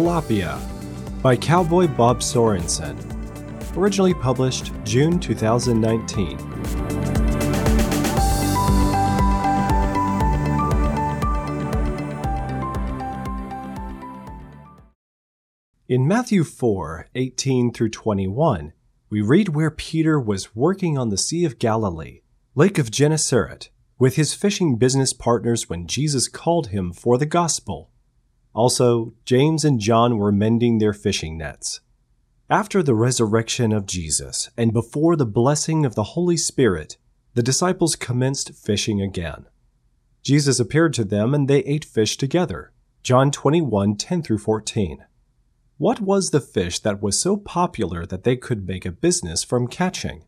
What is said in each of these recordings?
Tilapia by Cowboy Bob Sorensen. Originally published June 2019. In Matthew 4 18 through 21, we read where Peter was working on the Sea of Galilee, Lake of Gennesaret, with his fishing business partners when Jesus called him for the gospel. Also, James and John were mending their fishing nets. After the resurrection of Jesus and before the blessing of the Holy Spirit, the disciples commenced fishing again. Jesus appeared to them and they ate fish together. John 21 10 through 14. What was the fish that was so popular that they could make a business from catching?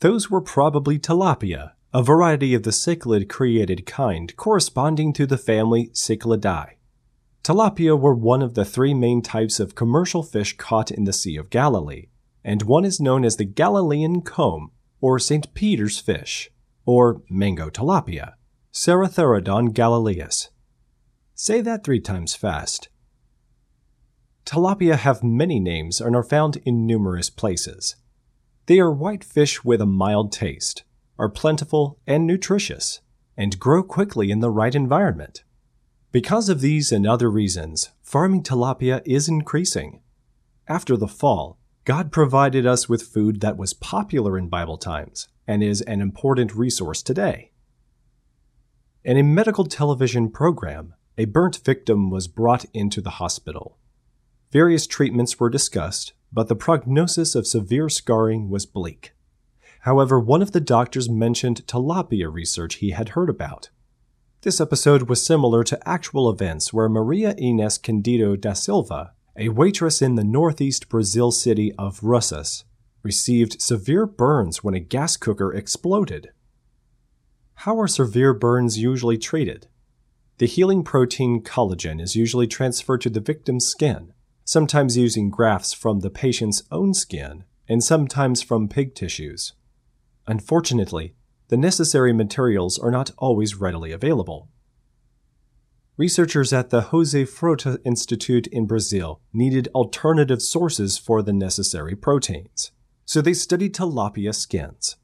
Those were probably tilapia, a variety of the cichlid created kind corresponding to the family Cichlidae. Tilapia were one of the three main types of commercial fish caught in the Sea of Galilee, and one is known as the Galilean comb, or St. Peter's fish, or mango tilapia, Sarotherodon galilaeus. Say that three times fast. Tilapia have many names and are found in numerous places. They are white fish with a mild taste, are plentiful and nutritious, and grow quickly in the right environment. Because of these and other reasons, farming tilapia is increasing. After the fall, God provided us with food that was popular in Bible times and is an important resource today. In a medical television program, a burnt victim was brought into the hospital. Various treatments were discussed, but the prognosis of severe scarring was bleak. However, one of the doctors mentioned tilapia research he had heard about. This episode was similar to actual events where Maria Ines Candido da Silva, a waitress in the northeast Brazil city of Russas, received severe burns when a gas cooker exploded. How are severe burns usually treated? The healing protein collagen is usually transferred to the victim's skin, sometimes using grafts from the patient's own skin and sometimes from pig tissues. Unfortunately, the necessary materials are not always readily available. Researchers at the Jose Frota Institute in Brazil needed alternative sources for the necessary proteins, so they studied tilapia skins.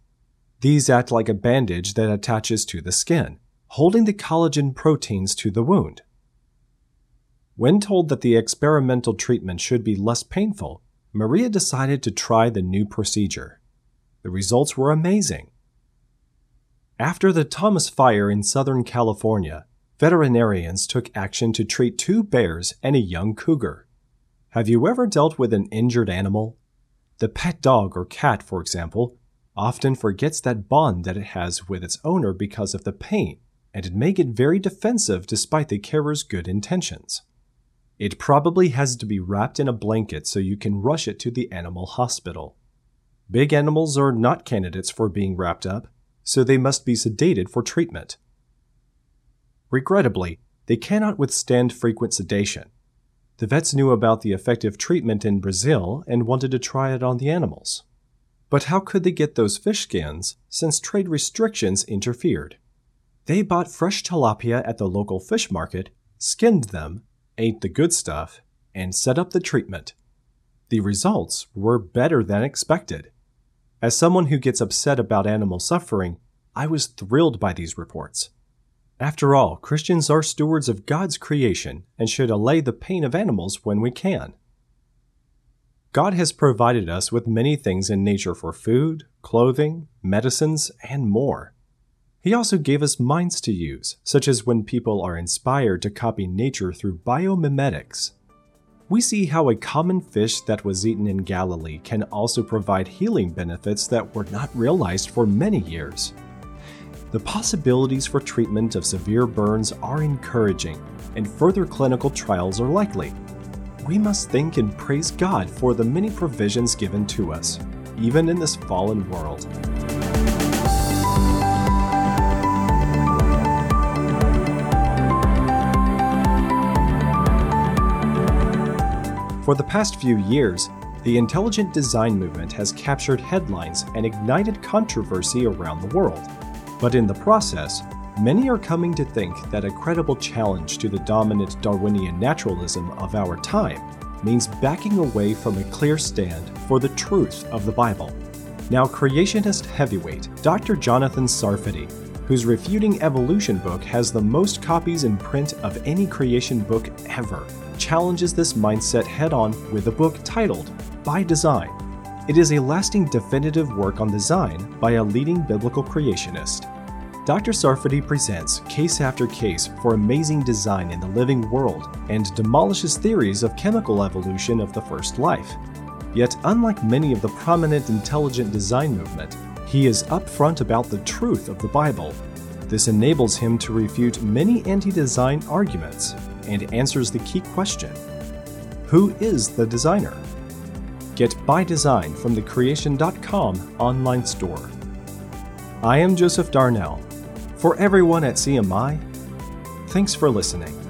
These act like a bandage that attaches to the skin, holding the collagen proteins to the wound. When told that the experimental treatment should be less painful, Maria decided to try the new procedure. The results were amazing. After the Thomas Fire in Southern California, veterinarians took action to treat two bears and a young cougar. Have you ever dealt with an injured animal? The pet dog or cat, for example, often forgets that bond that it has with its owner because of the pain, and it may get very defensive despite the carer's good intentions. It probably has to be wrapped in a blanket so you can rush it to the animal hospital. Big animals are not candidates for being wrapped up, so they must be sedated for treatment. Regrettably, they cannot withstand frequent sedation. The vets knew about the effective treatment in Brazil and wanted to try it on the animals. But how could they get those fish skins since trade restrictions interfered? They bought fresh tilapia at the local fish market, skinned them, ate the good stuff, and set up the treatment. The results were better than expected. As someone who gets upset about animal suffering, I was thrilled by these reports. After all, Christians are stewards of God's creation and should allay the pain of animals when we can. God has provided us with many things in nature for food, clothing, medicines, and more. He also gave us minds to use, such as when people are inspired to copy nature through biomimetics. We see how a common fish that was eaten in Galilee can also provide healing benefits that were not realized for many years. The possibilities for treatment of severe burns are encouraging, and further clinical trials are likely. We must think and praise God for the many provisions given to us, even in this fallen world. For the past few years, the intelligent design movement has captured headlines and ignited controversy around the world. But in the process, Many are coming to think that a credible challenge to the dominant Darwinian naturalism of our time means backing away from a clear stand for the truth of the Bible. Now, creationist heavyweight Dr. Jonathan Sarfati, whose Refuting Evolution book has the most copies in print of any creation book ever, challenges this mindset head on with a book titled By Design. It is a lasting definitive work on design by a leading biblical creationist. Dr. Sarfati presents case after case for amazing design in the living world and demolishes theories of chemical evolution of the first life. Yet, unlike many of the prominent intelligent design movement, he is upfront about the truth of the Bible. This enables him to refute many anti design arguments and answers the key question Who is the designer? Get By Design from the Creation.com online store. I am Joseph Darnell. For everyone at CMI, thanks for listening.